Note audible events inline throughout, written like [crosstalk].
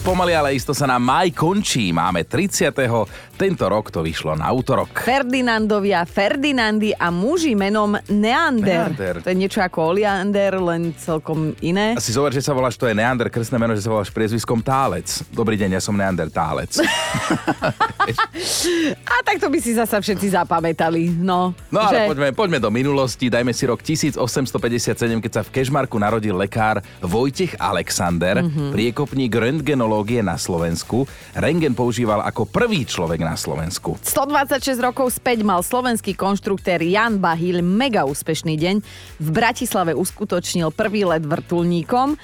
Pomaly ale isto sa nám maj končí. Máme 30. Tento rok to vyšlo na útorok. Ferdinandovia, Ferdinandy a muži menom Neander. Neander. To je niečo ako Oleander, len celkom iné. Si zober, že sa voláš, to je Neander, krstné meno, že sa voláš priezviskom Tálec. Dobrý deň, ja som Neander Tálec. [laughs] A tak to by si zasa všetci zapamätali. No, No ale že... poďme, poďme do minulosti. Dajme si rok 1857, keď sa v Kežmarku narodil lekár Vojtech Alexander, mm-hmm. priekopník rentgenológie na Slovensku. Rengen používal ako prvý človek na Slovensku. 126 rokov späť mal slovenský konštruktér Jan Bahil mega úspešný deň. V Bratislave uskutočnil prvý let vrtulníkom.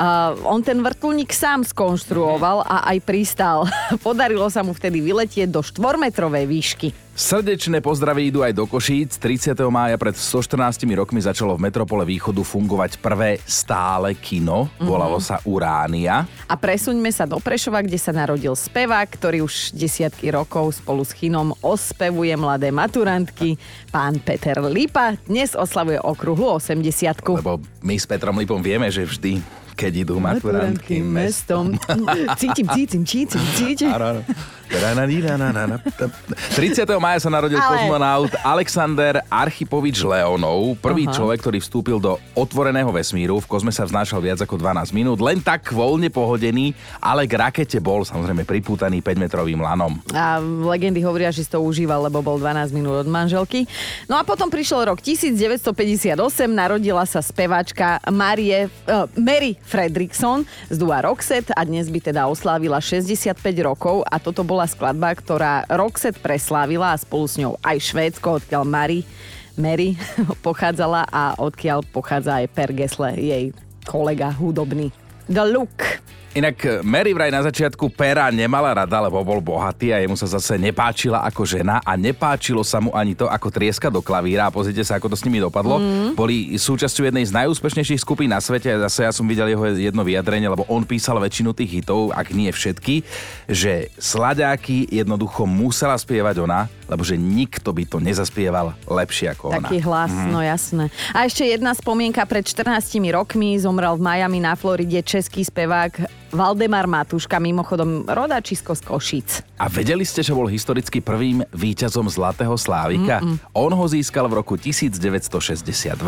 Uh, on ten vrtulník sám skonštruoval a aj pristal. [laughs] Podarilo sa mu vtedy vyletieť do 4-metrovej výšky. Srdečné pozdravy idú aj do Košíc. 30. mája pred 114 rokmi začalo v metropole východu fungovať prvé stále kino. Volalo sa Uránia. A presuňme sa do Prešova, kde sa narodil spevák, ktorý už desiatky rokov spolu s Chinom ospevuje mladé maturantky. Pán Peter Lipa dnes oslavuje okruhlu 80 Lebo my s Petrom Lipom vieme, že vždy, keď idú maturantky mestom. [laughs] Cítim, cítim, cítim, cítim. Áno, áno. 30. maja sa narodil Ale- kozmonaut Alexander Archipovič Leonov, prvý Aha. človek, ktorý vstúpil do otvoreného vesmíru. V kozme sa vznášal viac ako 12 minút, len tak voľne pohodený, ale k rakete bol samozrejme pripútaný 5-metrovým lanom. A legendy hovoria, že si to užíval, lebo bol 12 minút od manželky. No a potom prišiel rok 1958, narodila sa speváčka Marie, uh, Mary Fredrickson z Dua Roxette a dnes by teda oslávila 65 rokov a toto bola skladba, ktorá Roxette preslávila a spolu s ňou aj Švédsko, odkiaľ Mary, Mary [laughs] pochádzala a odkiaľ pochádza aj Per Gessle, jej kolega hudobný. The Look. Inak e, Mary vraj na začiatku Pera nemala rada, lebo bol bohatý a jemu sa zase nepáčila ako žena a nepáčilo sa mu ani to, ako trieska do klavíra a pozrite sa, ako to s nimi dopadlo. Mm. Boli súčasťou jednej z najúspešnejších skupín na svete a zase ja som videl jeho jedno vyjadrenie, lebo on písal väčšinu tých hitov, ak nie všetky, že sladáky jednoducho musela spievať ona, lebo že nikto by to nezaspieval lepšie ako ona. Taký hlas, mm. no jasné. A ešte jedna spomienka, pred 14 rokmi zomrel v Miami na Floride český spevák Valdemar Matuška, mimochodom rodáčisko z Košíc. A vedeli ste, že bol historicky prvým víťazom Zlatého Slávika? Mm-mm. On ho získal v roku 1962.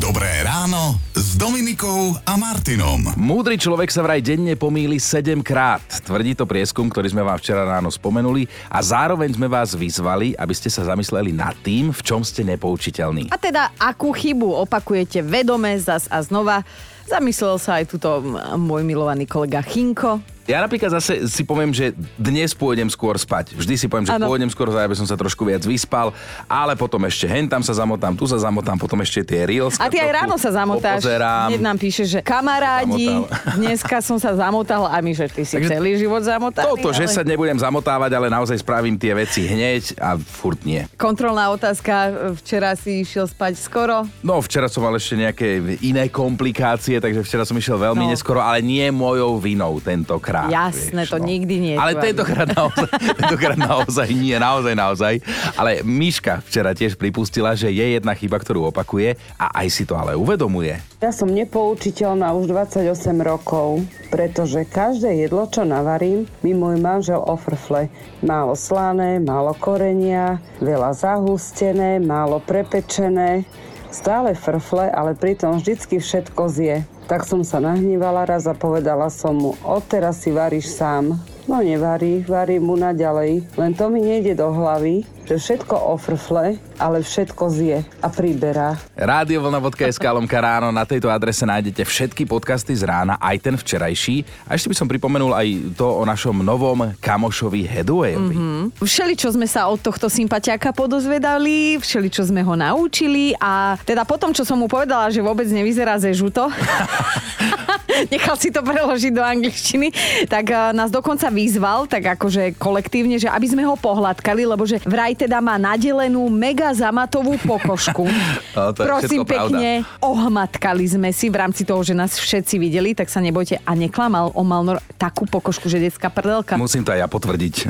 Dobré ráno s Dominikou a Martinom. Múdry človek sa vraj denne pomýli 7 krát. Tvrdí to prieskum, ktorý sme vám včera ráno spomenuli a zároveň sme vás vyzvali, aby ste sa zamysleli nad tým, v čom ste nepoučiteľní. A teda, akú chybu opakujete vedome zas a znova? Zamyslel sa aj tuto môj milovaný kolega Chinko. Ja napríklad zase si poviem, že dnes pôjdem skôr spať. Vždy si poviem, že Áno. pôjdem skôr, aby som sa trošku viac vyspal, ale potom ešte hen tam sa zamotám, tu sa zamotám, potom ešte tie reels. A ty aj ráno sa zamotáš. Popozerám. Hneď nám píše, že kamarádi, Zamotal. [laughs] dneska som sa zamotal a my, že ty si Takže celý život zamotaný. Toto, že ale- sa nebudem zamotávať, ale naozaj spravím tie veci hneď a furt nie. Kontrolná otázka, včera si išiel spať skoro. No, včera som mal ešte nejaké iné komplikácie, takže včera som išiel veľmi No. neskoro, ale nie mojou vinou tentokrát. Jasné, vieš, to nikdy nie je Ale tentokrát naozaj, [laughs] tentokrát naozaj nie, naozaj, naozaj. Ale Miška včera tiež pripustila, že je jedna chyba, ktorú opakuje a aj si to ale uvedomuje. Ja som nepoučiteľná už 28 rokov, pretože každé jedlo, čo navarím, mi môj manžel ofrfle. Málo slané, málo korenia, veľa zahustené, málo prepečené. Stále frfle, ale pritom vždycky všetko zje. Tak som sa nahnevala raz a povedala som mu, odteraz si varíš sám. No nevarí, varí mu naďalej. Len to mi nejde do hlavy, že všetko ofrfle, ale všetko zje a priberá. Radiovlna.sk lomka ráno, na tejto adrese nájdete všetky podcasty z rána, aj ten včerajší. A ešte by som pripomenul aj to o našom novom kamošovi Headwayovi. Mm-hmm. Všeli, čo sme sa od tohto sympatiáka podozvedali, všeli, čo sme ho naučili a teda potom, čo som mu povedala, že vôbec nevyzerá ze žuto, [laughs] [laughs] nechal si to preložiť do angličtiny, tak eh, nás dokonca vyzval, tak akože kolektívne, že aby sme ho pohľadkali, lebo že vraj teda má nadelenú mega zamatovú pokožku. [laughs] No, to je Prosím všetko pravda. pekne, ohmatkali sme si v rámci toho, že nás všetci videli, tak sa nebojte. A neklamal, on mal nor- takú pokožku, že detská prdelka. Musím to aj ja potvrdiť.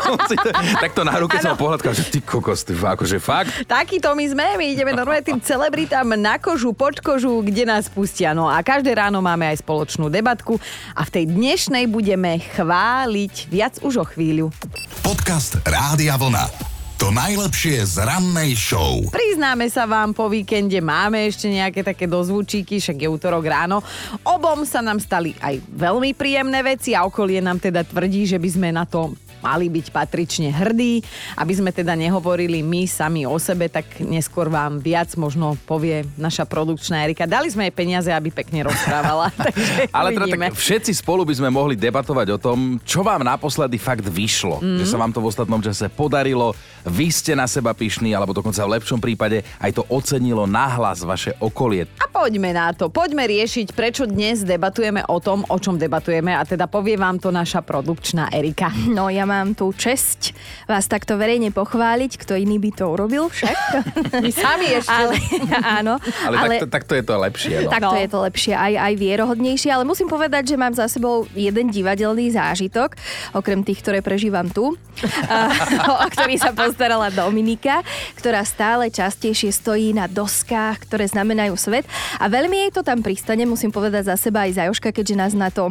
[laughs] Takto na ruke som pohľadkal, že ty kokos, ty, akože fakt. Takýto my sme, my ideme normálne tým celebritám na kožu, pod kožu, kde nás pustia. No a každé ráno máme aj spoločnú debatku a v tej dnešnej budeme chváliť viac už o chvíľu. Podcast Rádia Vlna. To najlepšie z rannej show. Priznáme sa vám, po víkende máme ešte nejaké také dozvučíky, však je útorok ráno. Obom sa nám stali aj veľmi príjemné veci a okolie nám teda tvrdí, že by sme na to mali byť patrične hrdí, aby sme teda nehovorili my sami o sebe, tak neskôr vám viac možno povie naša produkčná Erika. Dali sme jej peniaze, aby pekne rozprávala, [laughs] takže Ale teda tak všetci spolu by sme mohli debatovať o tom, čo vám naposledy fakt vyšlo. Mm. Že sa vám to v ostatnom čase podarilo, vy ste na seba pyšní, alebo dokonca v lepšom prípade aj to ocenilo nahlas vaše okolie. A poďme na to. Poďme riešiť, prečo dnes debatujeme o tom, o čom debatujeme a teda povie vám to naša produkčná Erika. No ja mám tú česť vás takto verejne pochváliť, kto iný by to urobil však. [laughs] My sami ešte. ale, áno. Ale, ale... Takto, takto je to lepšie. No. Takto No. je to lepšie, aj, aj vierohodnejšie, ale musím povedať, že mám za sebou jeden divadelný zážitok, okrem tých, ktoré prežívam tu, [laughs] a- o ktorý sa postarala Dominika, ktorá stále častejšie stojí na doskách, ktoré znamenajú svet a veľmi jej to tam pristane, musím povedať za seba aj za Joška, keďže nás na to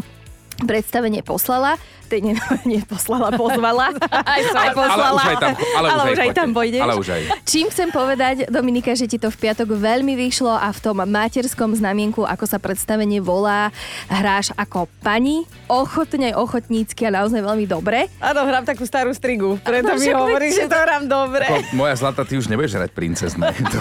predstavenie poslala, tej ne, [laughs] neposlala, pozvala. [laughs] Aj, aj poslala. Ale už aj tam- ale už aj už aj tam pôjdeš. Ale už aj. Čím chcem povedať, Dominika, že ti to v piatok veľmi vyšlo a v tom materskom znamienku, ako sa predstavenie volá, hráš ako pani, ochotne, ochotnícky a naozaj veľmi dobre. Áno, hrám takú starú strigu, preto mi hovorí, že to hrám dobre. Ako, moja zlata, ty už nebudeš hrať princezné. To...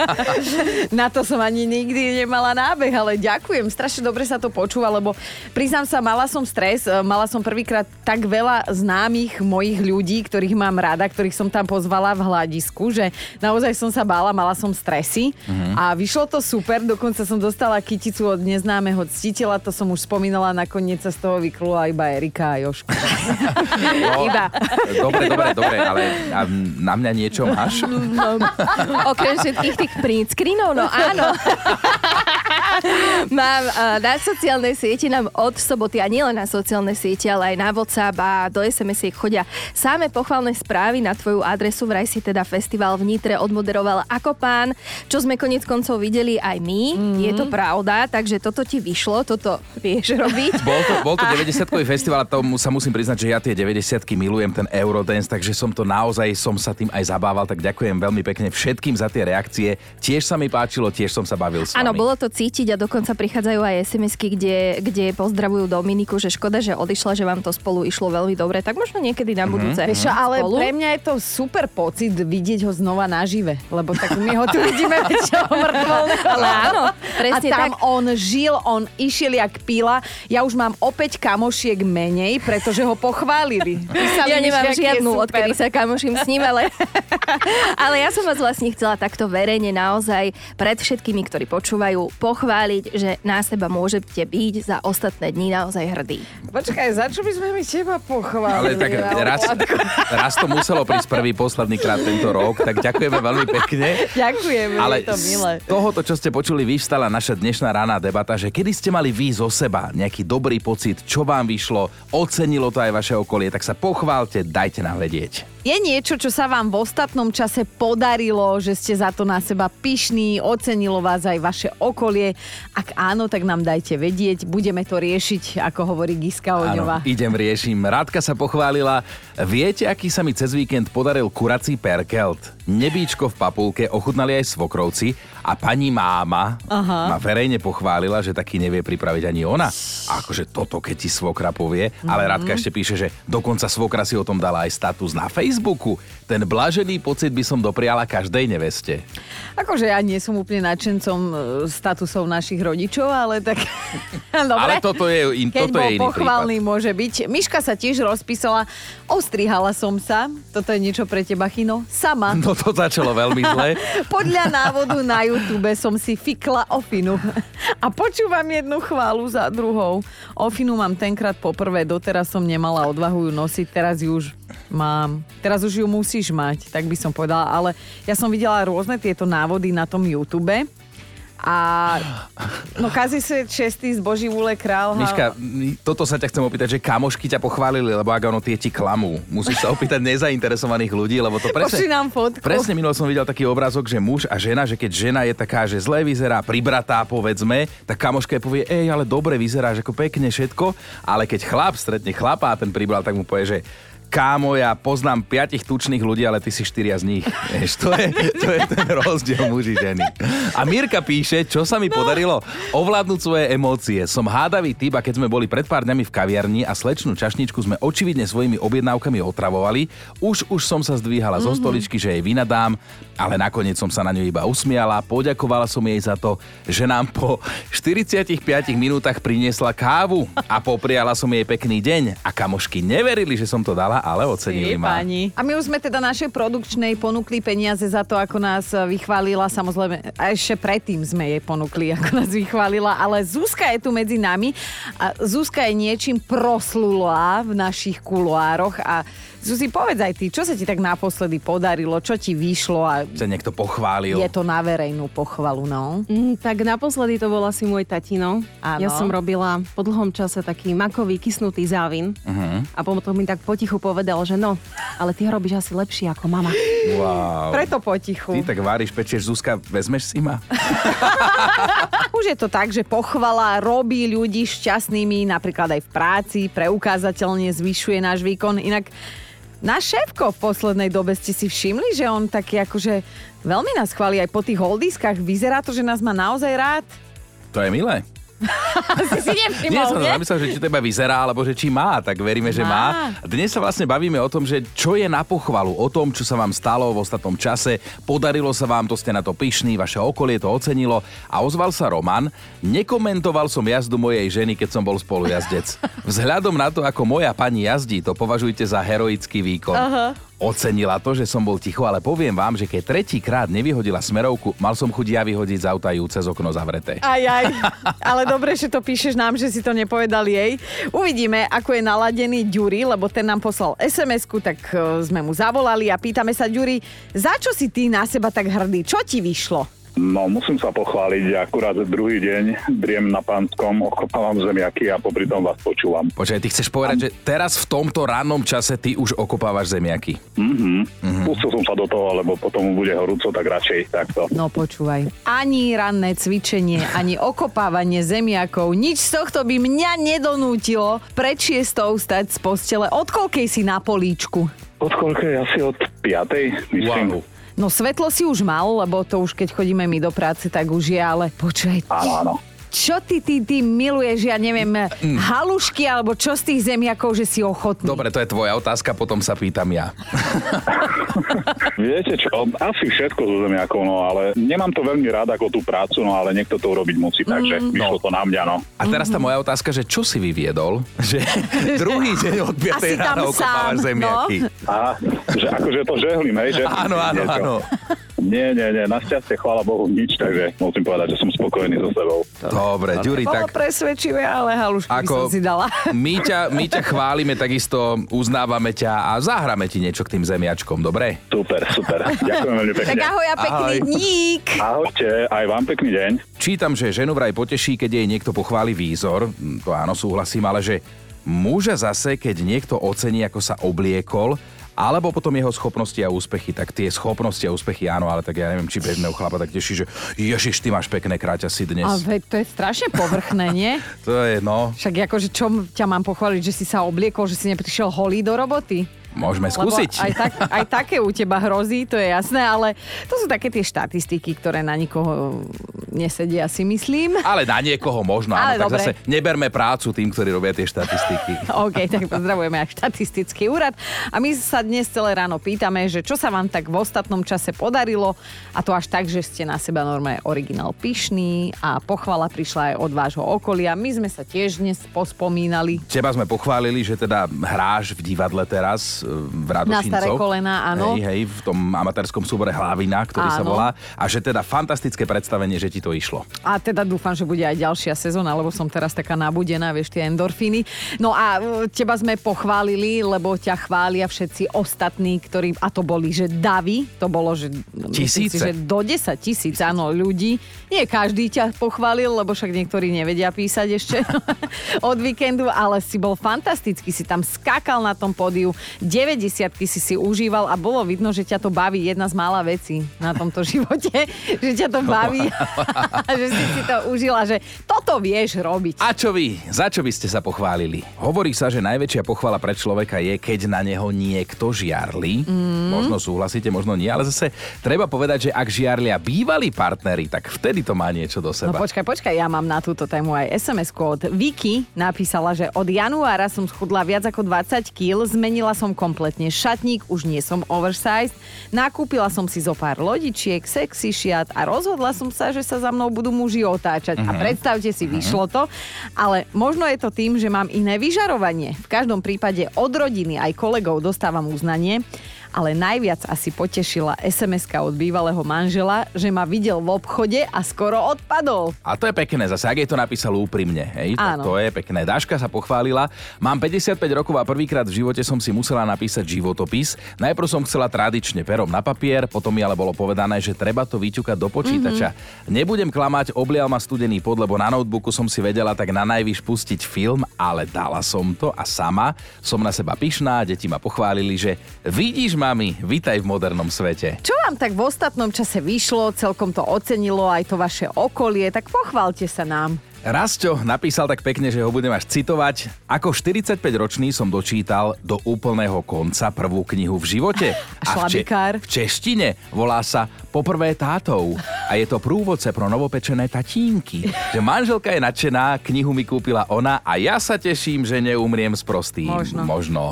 [laughs] Na to som ani nikdy nemala nábeh, ale ďakujem. Strašne dobre sa to počúva, lebo priznám sa, mala som stres, e, mala som prvýkrát tak veľa známych mojich ľudí, ktorých mám rada, ktorých som tam pozvala v hľadisku, že naozaj som sa bála, mala som stresy a vyšlo to super, dokonca som dostala kyticu od neznámeho ctiteľa, to som už spomínala, nakoniec sa z toho vyklula iba Erika a Joško. No, Iba. Dobre, dobre, dobre, ale na mňa niečo máš? Okrem všetkých tých print screenov, no áno. [laughs] [laughs] Mám uh, na sociálnej siete nám od soboty, a nielen na sociálne siete, ale aj na WhatsApp a do SMS-iek chodia samé pochvalné správy na tvoju adresu. Vraj si teda festival v Nitre odmoderoval ako pán, čo sme konec koncov videli aj my. Mm-hmm. Je to pravda, takže toto ti vyšlo, toto vieš robiť. [laughs] Bol to, bol to 90-kový festival a tomu sa musím priznať, že ja tie 90-ky milujem, ten Eurodance, takže som to naozaj, som sa tým aj zabával, tak ďakujem veľmi pekne všetkým za tie reakcie. Tiež sa mi páčilo, tiež som sa bavil s vami. Áno, bolo to cítiť a dokonca prichádzajú aj SMS-ky, kde, kde pozdravujú Dominiku, že škoda, že odišla, že vám to spolu išlo veľmi dobre, tak možno niekedy na budúce. Vieš čo, ale spolu. pre mňa je to super pocit vidieť ho znova nažive, lebo tak my ho tu vidíme [laughs] väčšinou. Ale áno, A presne tam tak. on žil, on išiel jak píla. Ja už mám opäť kamošiek menej, pretože ho pochválili. Písali Ja nemám žiadnu, odkedy sa kamoším s ním, ale... [laughs] ale ja som vás vlastne chcela takto verejne naozaj pred všetkými, ktorí počúvajú, pochváliť, že na seba môžete byť za ostatné dni naozaj hrdí. Počkaj, za čo by sme mi teba pochválili? Ale tak raz, raz to muselo prísť prvý, posledný krát tento rok, tak ďakujeme veľmi pekne. Ďakujem, Ale je to milé. z tohoto, čo ste počuli, vyvstala naša dnešná rána debata, že kedy ste mali vy zo seba nejaký dobrý pocit, čo vám vyšlo, ocenilo to aj vaše okolie, tak sa pochválte, dajte nám vedieť. Je niečo, čo sa vám v ostatnom čase podarilo, že ste za to na seba pyšní, ocenilo vás aj vaše okolie? Ak áno, tak nám dajte vedieť, budeme to riešiť, ako hovorí Giska Oňová. Áno, idem, riešim. Rádka sa pochválila. Viete, aký sa mi cez víkend podaril kurací perkelt? Nebíčko v papulke ochutnali aj svokrovci a pani máma Aha. ma verejne pochválila, že taký nevie pripraviť ani ona. A akože toto, keď ti svokra povie. Ale Rádka ešte píše, že dokonca svokra si o tom dala aj status na Facebooku. Ten blažený pocit by som dopriala každej neveste. Akože ja nie som úplne nadšencom e, statusov našich rodičov, ale tak... [laughs] Dobre. Ale toto je, in, Keď toto je iný pochválny, prípad. môže byť. Miška sa tiež rozpísala, ostrihala som sa. Toto je niečo pre teba, Chino. Sama. No to začalo veľmi zle. [laughs] Podľa návodu na YouTube som si fikla ofinu. A počúvam jednu chválu za druhou. Ofinu mám tenkrát poprvé, doteraz som nemala odvahu ju nosiť, teraz ju už mám. Teraz už ju musíš mať, tak by som povedala. Ale ja som videla rôzne tieto návody na tom YouTube. A no kazí sa čestý z Boží vúle král. Miška, toto sa ťa chcem opýtať, že kamošky ťa pochválili, lebo ak ono tie ti klamú. Musíš sa opýtať nezainteresovaných ľudí, lebo to presne... Pošli nám fotku. Presne minul som videl taký obrázok, že muž a žena, že keď žena je taká, že zle vyzerá, pribratá, povedzme, tak kamoška jej povie, ej, ale dobre vyzeráš, ako pekne všetko, ale keď chlap stretne chlapa a ten pribral, tak mu povie, že kámo, ja poznám piatich tučných ľudí, ale ty si štyria z nich. [laughs] Vieš, to, je, to je ten rozdiel muži ženy. A Mirka píše, čo sa mi no. podarilo? Ovládnuť svoje emócie. Som hádavý typ a keď sme boli pred pár dňami v kaviarni a slečnú čašničku sme očividne svojimi objednávkami otravovali, už už som sa zdvíhala mm-hmm. zo mhm. stoličky, že jej vynadám, ale nakoniec som sa na ňu iba usmiala, poďakovala som jej za to, že nám po 45 minútach priniesla kávu a popriala som jej pekný deň a kamošky neverili, že som to dala ale ocenili ma. A my už sme teda našej produkčnej ponúkli peniaze za to, ako nás vychválila. Samozrejme, a ešte predtým sme jej ponúkli, ako nás vychválila. Ale Zuzka je tu medzi nami a Zuzka je niečím proslula v našich kuloároch a Zuzi, povedz aj ty, čo sa ti tak naposledy podarilo, čo ti vyšlo a... Sa niekto pochválil. Je to na verejnú pochvalu, no? Mm, tak naposledy to bol asi môj tatino. Áno. Ja som robila po dlhom čase taký makový kysnutý závin uh-huh. a potom mi tak potichu povedal, že no, ale ty ho robíš asi lepšie ako mama. Wow. Preto potichu. Ty tak váriš, pečieš, Zuzka, vezmeš si ma? [laughs] Už je to tak, že pochvala robí ľudí šťastnými, napríklad aj v práci, preukázateľne zvyšuje náš výkon. Inak Náš šéfko v poslednej dobe ste si všimli, že on taký akože veľmi nás chváli aj po tých holdiskách. Vyzerá to, že nás má naozaj rád. To je milé. [laughs] si si nevšimol, nie? som zamyslel, že či teba vyzerá, alebo že či má, tak veríme, že má. má. Dnes sa vlastne bavíme o tom, že čo je na pochvalu, o tom, čo sa vám stalo v ostatnom čase, podarilo sa vám, to ste na to pyšní, vaše okolie to ocenilo a ozval sa Roman. Nekomentoval som jazdu mojej ženy, keď som bol spolujazdec. [laughs] Vzhľadom na to, ako moja pani jazdí, to považujte za heroický výkon. Uh-huh ocenila to, že som bol ticho, ale poviem vám, že keď tretíkrát nevyhodila smerovku, mal som chuť ja vyhodiť z auta ju cez okno zavreté. Aj, aj. Ale dobre, že to píšeš nám, že si to nepovedal jej. Uvidíme, ako je naladený Ďuri, lebo ten nám poslal SMS-ku, tak e, sme mu zavolali a pýtame sa Ďuri, za čo si ty na seba tak hrdý? Čo ti vyšlo? No, musím sa pochváliť, akurát druhý deň driem na pánskom, okopávam zemiaky a popri tom vás počúvam. Počkaj, ty chceš povedať, a... že teraz v tomto rannom čase ty už okopávaš zemiaky? Mhm. Mm-hmm. Pustil som sa do toho, lebo potom bude horúco, tak radšej takto. No počúvaj, ani ranné cvičenie, ani okopávanie zemiakov, nič z tohto by mňa nedonútilo pred šiestou stať z postele. Od koľkej si na políčku? Od koľkej? Asi od piatej, myslím. Wow. No svetlo si už mal, lebo to už keď chodíme my do práce, tak už je, ale počuj. Áno, áno čo ty, ty, ty miluješ, ja neviem, mm. halušky alebo čo z tých zemiakov, že si ochotný? Dobre, to je tvoja otázka, potom sa pýtam ja. [laughs] Viete čo, asi všetko zo zemiakov, no ale nemám to veľmi rád ako tú prácu, no ale niekto to urobiť musí, takže mm. vyšlo no. to na mňa, no. A teraz tá moja otázka, že čo si vyviedol, že [laughs] druhý deň od 5. rána okopávaš zemiaky. No? Aha, že akože to žehlím, hej? Že áno, áno, áno. Nie, nie, nie, našťastie, chvála Bohu, nič, takže musím povedať, že som spokojný so sebou. Dobre, Ďuri, tak... Bolo presvedčivé, ale halušky ako by som si dala. [laughs] My ťa, my ťa chválime, takisto uznávame ťa a zahráme ti niečo k tým zemiačkom, dobre? Super, super. [laughs] Ďakujem veľmi pekne. Tak ahoj a pekný ahoj. dník. Ahojte, aj vám pekný deň. Čítam, že ženu vraj poteší, keď jej niekto pochváli výzor. To áno, súhlasím, ale že muža zase, keď niekto ocení, ako sa obliekol, alebo potom jeho schopnosti a úspechy. Tak tie schopnosti a úspechy áno, ale tak ja neviem, či bežného chlapa tak teší, že ježiš, ty máš pekné kráťasy dnes. Ale to je strašne povrchné, nie? [laughs] to je, no. Však akože čo ťa mám pochváliť, že si sa obliekol, že si neprišiel holý do roboty? Môžeme skúsiť. aj, tak, aj také u teba hrozí, to je jasné, ale to sú také tie štatistiky, ktoré na nikoho nesedia, si myslím. Ale na niekoho možno, ale áno, tak zase neberme prácu tým, ktorí robia tie štatistiky. [laughs] OK, tak pozdravujeme aj štatistický úrad. A my sa dnes celé ráno pýtame, že čo sa vám tak v ostatnom čase podarilo a to až tak, že ste na seba normálne originál pyšný a pochvala prišla aj od vášho okolia. My sme sa tiež dnes pospomínali. Teba sme pochválili, že teda hráš v divadle teraz v Radošincoch. Na staré kolena, áno. Hej, hej, v tom amatérskom súbore Hlavina, ktorý áno. sa volá. A že teda fantastické predstavenie, že ti to išlo. A teda dúfam, že bude aj ďalšia sezóna, lebo som teraz taká nabudená, vieš, tie endorfíny. No a e, teba sme pochválili, lebo ťa chvália všetci ostatní, ktorí, a to boli, že davy, to bolo, že... Tisíce. Si, že do 10 tisíc, áno, ľudí. Nie každý ťa pochválil, lebo však niektorí nevedia písať ešte [laughs] od víkendu, ale si bol fantastický, si tam skákal na tom pódiu, 90 si si užíval a bolo vidno, že ťa to baví, jedna z mála vecí na tomto [laughs] živote, že ťa to baví [laughs] a že si si to užila, že toto vieš robiť. A čo vy? Za čo by ste sa pochválili? Hovorí sa, že najväčšia pochvala pre človeka je, keď na neho niekto žiarli. Mm. Možno súhlasíte, možno nie, ale zase treba povedať, že ak žiarlia bývalí partnery, tak vtedy to má niečo do seba. No počkaj, počkaj, ja mám na túto tému aj sms od Vicky. Napísala, že od januára som schudla viac ako 20 kg, zmenila som kompletne šatník, už nie som oversized, nakúpila som si zo pár lodičiek, sexy šiat a rozhodla som sa, že sa za mnou budú muži otáčať. Uh-huh. A mhm. predstavte si, uh-huh. vyšlo to, ale možno je to tým, že mám iné vyžarovanie. V každom prípade od rodiny aj kolegov dostávam uznanie ale najviac asi potešila sms od bývalého manžela, že ma videl v obchode a skoro odpadol. A to je pekné, zase ak je to napísal úprimne, hej, tak to je pekné. Dáška sa pochválila, mám 55 rokov a prvýkrát v živote som si musela napísať životopis. Najprv som chcela tradične perom na papier, potom mi ale bolo povedané, že treba to vyťukať do počítača. Mm-hmm. Nebudem klamať, oblial ma studený pod, lebo na notebooku som si vedela tak na najvyš pustiť film, ale dala som to a sama som na seba pyšná, deti ma pochválili, že vidíš mami, vítaj v modernom svete. Čo vám tak v ostatnom čase vyšlo, celkom to ocenilo aj to vaše okolie, tak pochválte sa nám. Rasťo napísal tak pekne, že ho budem až citovať. Ako 45-ročný som dočítal do úplného konca prvú knihu v živote. [laughs] A v, če- v češtine volá sa Poprvé tátou. A je to prúvodce pro novopečené tatínky. Že manželka je nadšená, knihu mi kúpila ona a ja sa teším, že neumriem s prostým. Možno. Možno.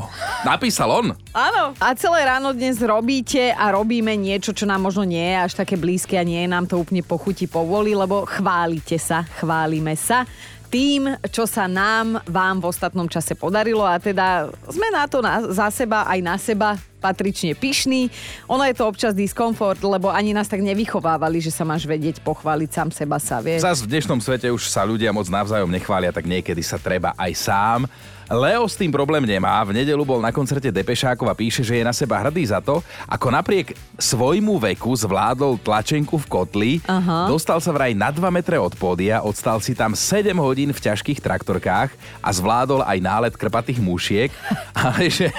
Napísal on? Áno. A celé ráno dnes robíte a robíme niečo, čo nám možno nie je až také blízke a nie je nám to úplne pochutí povoli, lebo chválite sa, chválime sa tým, čo sa nám, vám v ostatnom čase podarilo a teda sme na to na, za seba aj na seba patrične pyšný. Ono je to občas diskomfort, lebo ani nás tak nevychovávali, že sa máš vedieť pochváliť sám seba sa, vieš. Zas v dnešnom svete už sa ľudia moc navzájom nechvália, tak niekedy sa treba aj sám Leo s tým problém nemá. V nedelu bol na koncerte Depešákov a píše, že je na seba hrdý za to, ako napriek svojmu veku zvládol tlačenku v kotli, Aha. dostal sa vraj na 2 metre od pódia, odstal si tam 7 hodín v ťažkých traktorkách a zvládol aj nálet krpatých mušiek, [laughs] ale že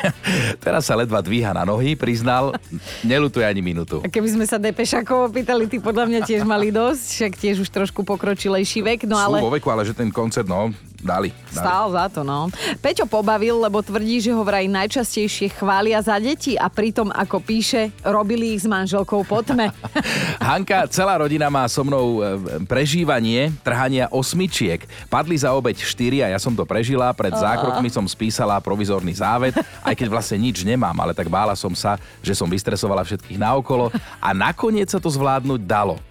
teraz sa ledva dvíha na nohy, priznal, nelutuje ani minútu. Keby sme sa Depešákov opýtali, ty podľa mňa tiež mali dosť, však tiež už trošku pokročilejší vek, no ale... Sú vo veku, ale že ten koncert, no, Dali, dali. Stál za to, no. Peťo pobavil, lebo tvrdí, že ho vraj najčastejšie chvália za deti a pritom, ako píše, robili ich s manželkou po tme. [laughs] Hanka, celá rodina má so mnou e, prežívanie trhania osmičiek. Padli za obeď štyri a ja som to prežila. Pred zákrokmi som spísala provizorný závet, aj keď vlastne nič nemám, ale tak bála som sa, že som vystresovala všetkých naokolo a nakoniec sa to zvládnuť dalo.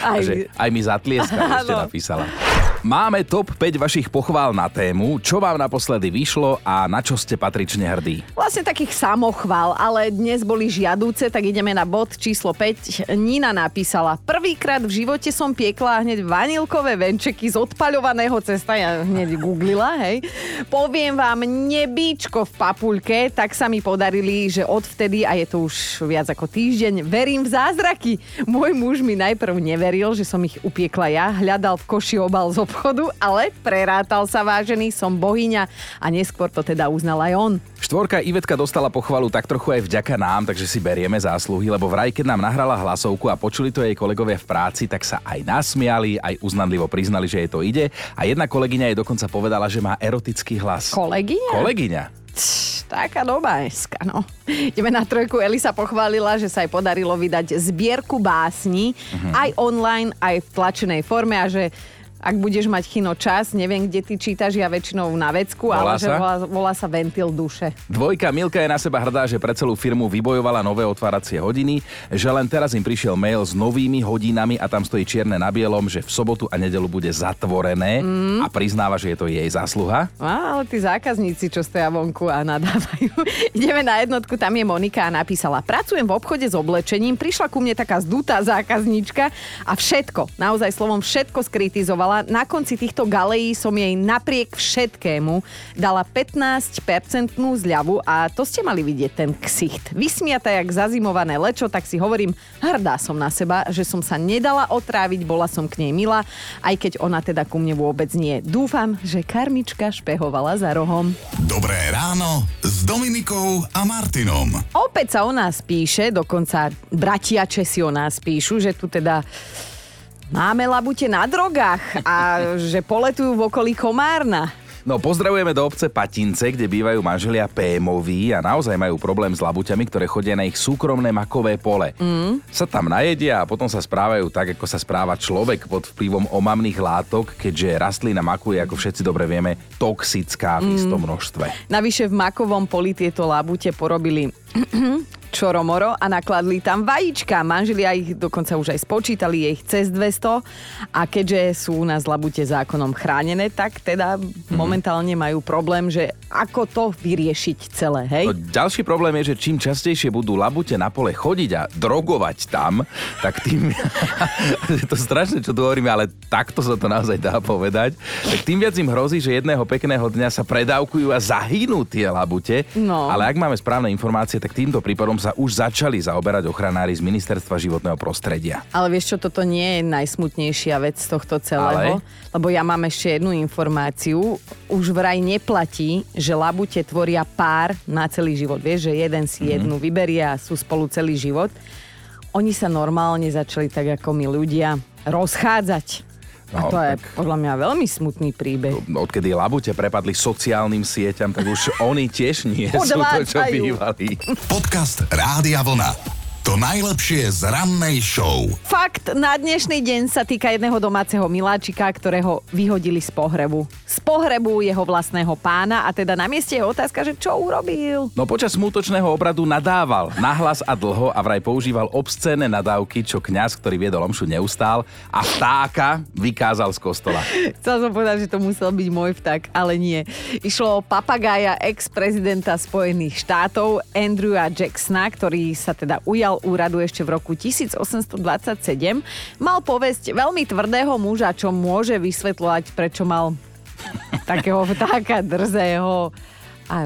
Aj, že aj mi zatlieskal, ešte napísala. Máme top 5 vašich pochvál na tému, čo vám naposledy vyšlo a na čo ste patrične hrdí. Vlastne takých samochvál, ale dnes boli žiadúce, tak ideme na bod číslo 5. Nina napísala, prvýkrát v živote som piekla hneď vanilkové venčeky z odpaľovaného cesta, ja hneď googlila, hej. Poviem vám, nebíčko v papuľke, tak sa mi podarili, že odvtedy, a je to už viac ako týždeň, verím v zázraky. Môj muž mi najprv neveril, že som ich upiekla ja, hľadal v koši obal z obchodu, ale prerátal sa vážený, som bohyňa a neskôr to teda uznal aj on. Štvorka Ivetka dostala pochvalu tak trochu aj vďaka nám, takže si berieme zásluhy, lebo vraj keď nám nahrala hlasovku a počuli to jej kolegovia v práci, tak sa aj nasmiali, aj uznanlivo priznali, že jej to ide. A jedna kolegyňa jej dokonca povedala, že má erotický hlas. Kolegyňa? Kolegyňa. Taká doba dneska, no. Ideme na trojku. Elisa pochválila, že sa jej podarilo vydať zbierku básni, uh-huh. aj online, aj v tlačenej forme a že ak budeš mať chino čas, neviem, kde ty čítaš, ja väčšinou na vecku, Volá ale že sa? volá, volá sa ventil duše. Dvojka Milka je na seba hrdá, že pre celú firmu vybojovala nové otváracie hodiny, že len teraz im prišiel mail s novými hodinami a tam stojí čierne na bielom, že v sobotu a nedelu bude zatvorené mm. a priznáva, že je to jej zásluha. Á, ale tí zákazníci, čo stoja vonku a nadávajú. [laughs] Ideme na jednotku, tam je Monika a napísala. Pracujem v obchode s oblečením, prišla ku mne taká zdutá zákazníčka a všetko, naozaj slovom všetko skritizovala. Na konci týchto galejí som jej napriek všetkému dala 15-percentnú zľavu a to ste mali vidieť ten ksicht. Vysmiata jak zazimované lečo, tak si hovorím, hrdá som na seba, že som sa nedala otráviť, bola som k nej milá, aj keď ona teda ku mne vôbec nie. Dúfam, že karmička špehovala za rohom. Dobré ráno s Dominikou a Martinom. Opäť sa o nás píše, dokonca bratia Česi o nás píšu, že tu teda máme labute na drogách a že poletujú v okolí Komárna. No pozdravujeme do obce Patince, kde bývajú manželia Pémoví a naozaj majú problém s labuťami, ktoré chodia na ich súkromné makové pole. Mm. Sa tam najedia a potom sa správajú tak, ako sa správa človek pod vplyvom omamných látok, keďže rastlina maku je, ako všetci dobre vieme, toxická v istom množstve. Navyše v makovom poli tieto labute porobili čoromoro a nakladli tam vajíčka. Manželia ich dokonca už aj spočítali, je ich cez 200 a keďže sú u nás labute zákonom chránené, tak teda mm-hmm. momentálne majú problém, že ako to vyriešiť celé, hej? No, ďalší problém je, že čím častejšie budú labute na pole chodiť a drogovať tam, tak tým... [laughs] je to strašné, čo tu hovoríme, ale takto sa to naozaj dá povedať. Tak tým viac im hrozí, že jedného pekného dňa sa predávkujú a zahynú tie labute. No. Ale ak máme správne informácie, tak týmto prípadom sa už začali zaoberať ochranári z Ministerstva životného prostredia. Ale vieš čo, toto nie je najsmutnejšia vec z tohto celého, Ale? lebo ja mám ešte jednu informáciu. Už vraj neplatí, že labute tvoria pár na celý život. Vieš, že jeden si mm-hmm. jednu vyberie a sú spolu celý život. Oni sa normálne začali tak ako my ľudia rozchádzať. No, a to je tak- podľa mňa veľmi smutný príbeh. Odkedy labute prepadli sociálnym sieťam, tak už oni tiež nie [laughs] sú to, čo bývali. Podcast Rádia Vlna. To najlepšie z rannej show. Fakt na dnešný deň sa týka jedného domáceho miláčika, ktorého vyhodili z pohrebu. Z pohrebu jeho vlastného pána a teda na mieste je otázka, že čo urobil. No počas smútočného obradu nadával nahlas a dlho a vraj používal obscénne nadávky, čo kňaz, ktorý viedol omšu, neustál a vtáka vykázal z kostola. Chcel som povedať, že to musel byť môj vták, ale nie. Išlo o papagája ex-prezidenta Spojených štátov Andrewa Jacksona, ktorý sa teda ujal úradu ešte v roku 1827. Mal povesť veľmi tvrdého muža, čo môže vysvetľovať, prečo mal [laughs] takého vtáka drzého a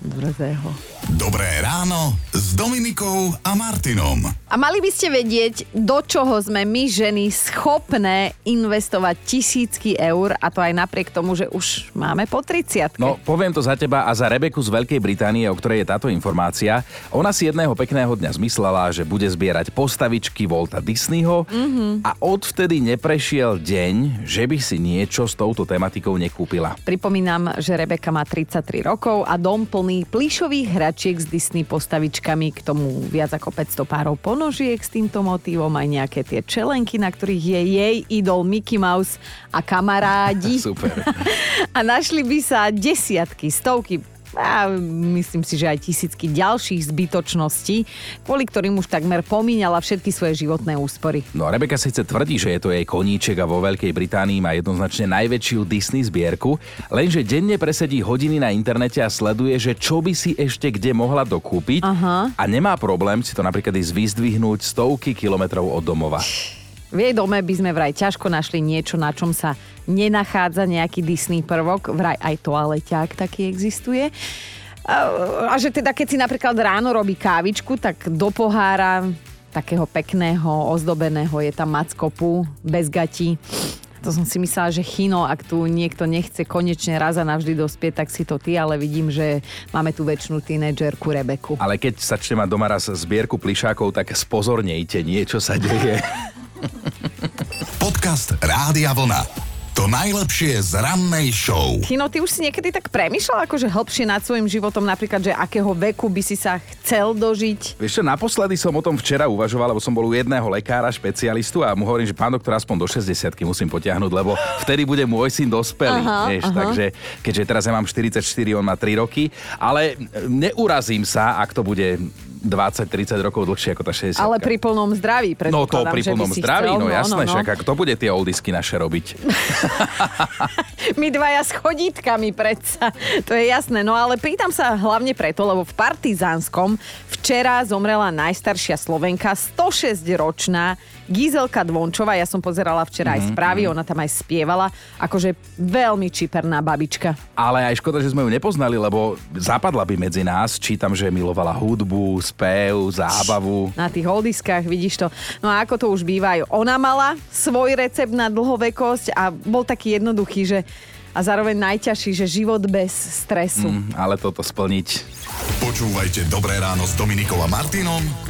drzého. Dobré ráno s Dominikou a Martinom. A mali by ste vedieť, do čoho sme my ženy schopné investovať tisícky eur a to aj napriek tomu, že už máme po 30 No, poviem to za teba a za Rebeku z Veľkej Británie, o ktorej je táto informácia. Ona si jedného pekného dňa zmyslela, že bude zbierať postavičky Volta Disneyho mm-hmm. a odvtedy neprešiel deň, že by si niečo s touto tematikou nekúpila. Pripomínam, že Rebeka má 33 rokov a dom plný plišových hračiek s Disney postavičkami, k tomu viac ako 500 párov ponožiek s týmto motívom, aj nejaké tie čelenky, na ktorých je jej idol Mickey Mouse a kamarádi. [laughs] Super. [laughs] a našli by sa desiatky, stovky a myslím si, že aj tisícky ďalších zbytočností, kvôli ktorým už takmer pomínala všetky svoje životné úspory. No Rebeka síce tvrdí, že je to jej koníček a vo Veľkej Británii má jednoznačne najväčšiu Disney zbierku, lenže denne presedí hodiny na internete a sleduje, že čo by si ešte kde mohla dokúpiť Aha. a nemá problém si to napríklad ísť vyzdvihnúť stovky kilometrov od domova. V jej dome by sme vraj ťažko našli niečo, na čom sa nenachádza nejaký Disney prvok, vraj aj toaleťák taký existuje. A, a že teda keď si napríklad ráno robí kávičku, tak do pohára takého pekného, ozdobeného je tam mackopu, bez gati. To som si myslela, že chino, ak tu niekto nechce konečne raz a navždy dospieť, tak si to ty, ale vidím, že máme tu väčšinu tínedžerku Rebeku. Ale keď začne mať doma raz zbierku plišákov, tak spozornejte, niečo sa deje. [laughs] Podcast Rádia Vlna. To najlepšie z rannej show. Kino, ty už si niekedy tak premyšľal akože hĺbšie nad svojim životom, napríklad, že akého veku by si sa chcel dožiť? Vieš čo, naposledy som o tom včera uvažoval, lebo som bol u jedného lekára, špecialistu a mu hovorím, že pán doktor, aspoň do 60 musím potiahnuť, lebo vtedy bude môj syn dospelý. Aha, vieš, aha. Takže keďže teraz ja mám 44, on má 3 roky, ale neurazím sa, ak to bude 20-30 rokov dlhšie ako tá 60. Ale pri plnom zdraví, No to pri plnom zdraví, chcel, no, no jasné, no, no. však ako to bude tie oldisky naše robiť. [laughs] My dvaja s chodítkami predsa, to je jasné. No ale pýtam sa hlavne preto, lebo v Partizánskom včera zomrela najstaršia Slovenka, 106-ročná Gizelka Dvončová, ja som pozerala včera mm-hmm. aj mhm, správy, mhm. ona tam aj spievala, akože veľmi čiperná babička. Ale aj škoda, že sme ju nepoznali, lebo zapadla by medzi nás. Čítam, že milovala hudbu, spev, zábavu. Na tých holdiskách, vidíš to. No a ako to už býva, aj ona mala svoj recept na dlhovekosť a bol taký jednoduchý, že a zároveň najťažší, že život bez stresu. Mm, ale toto splniť. Počúvajte Dobré ráno s Dominikom a Martinom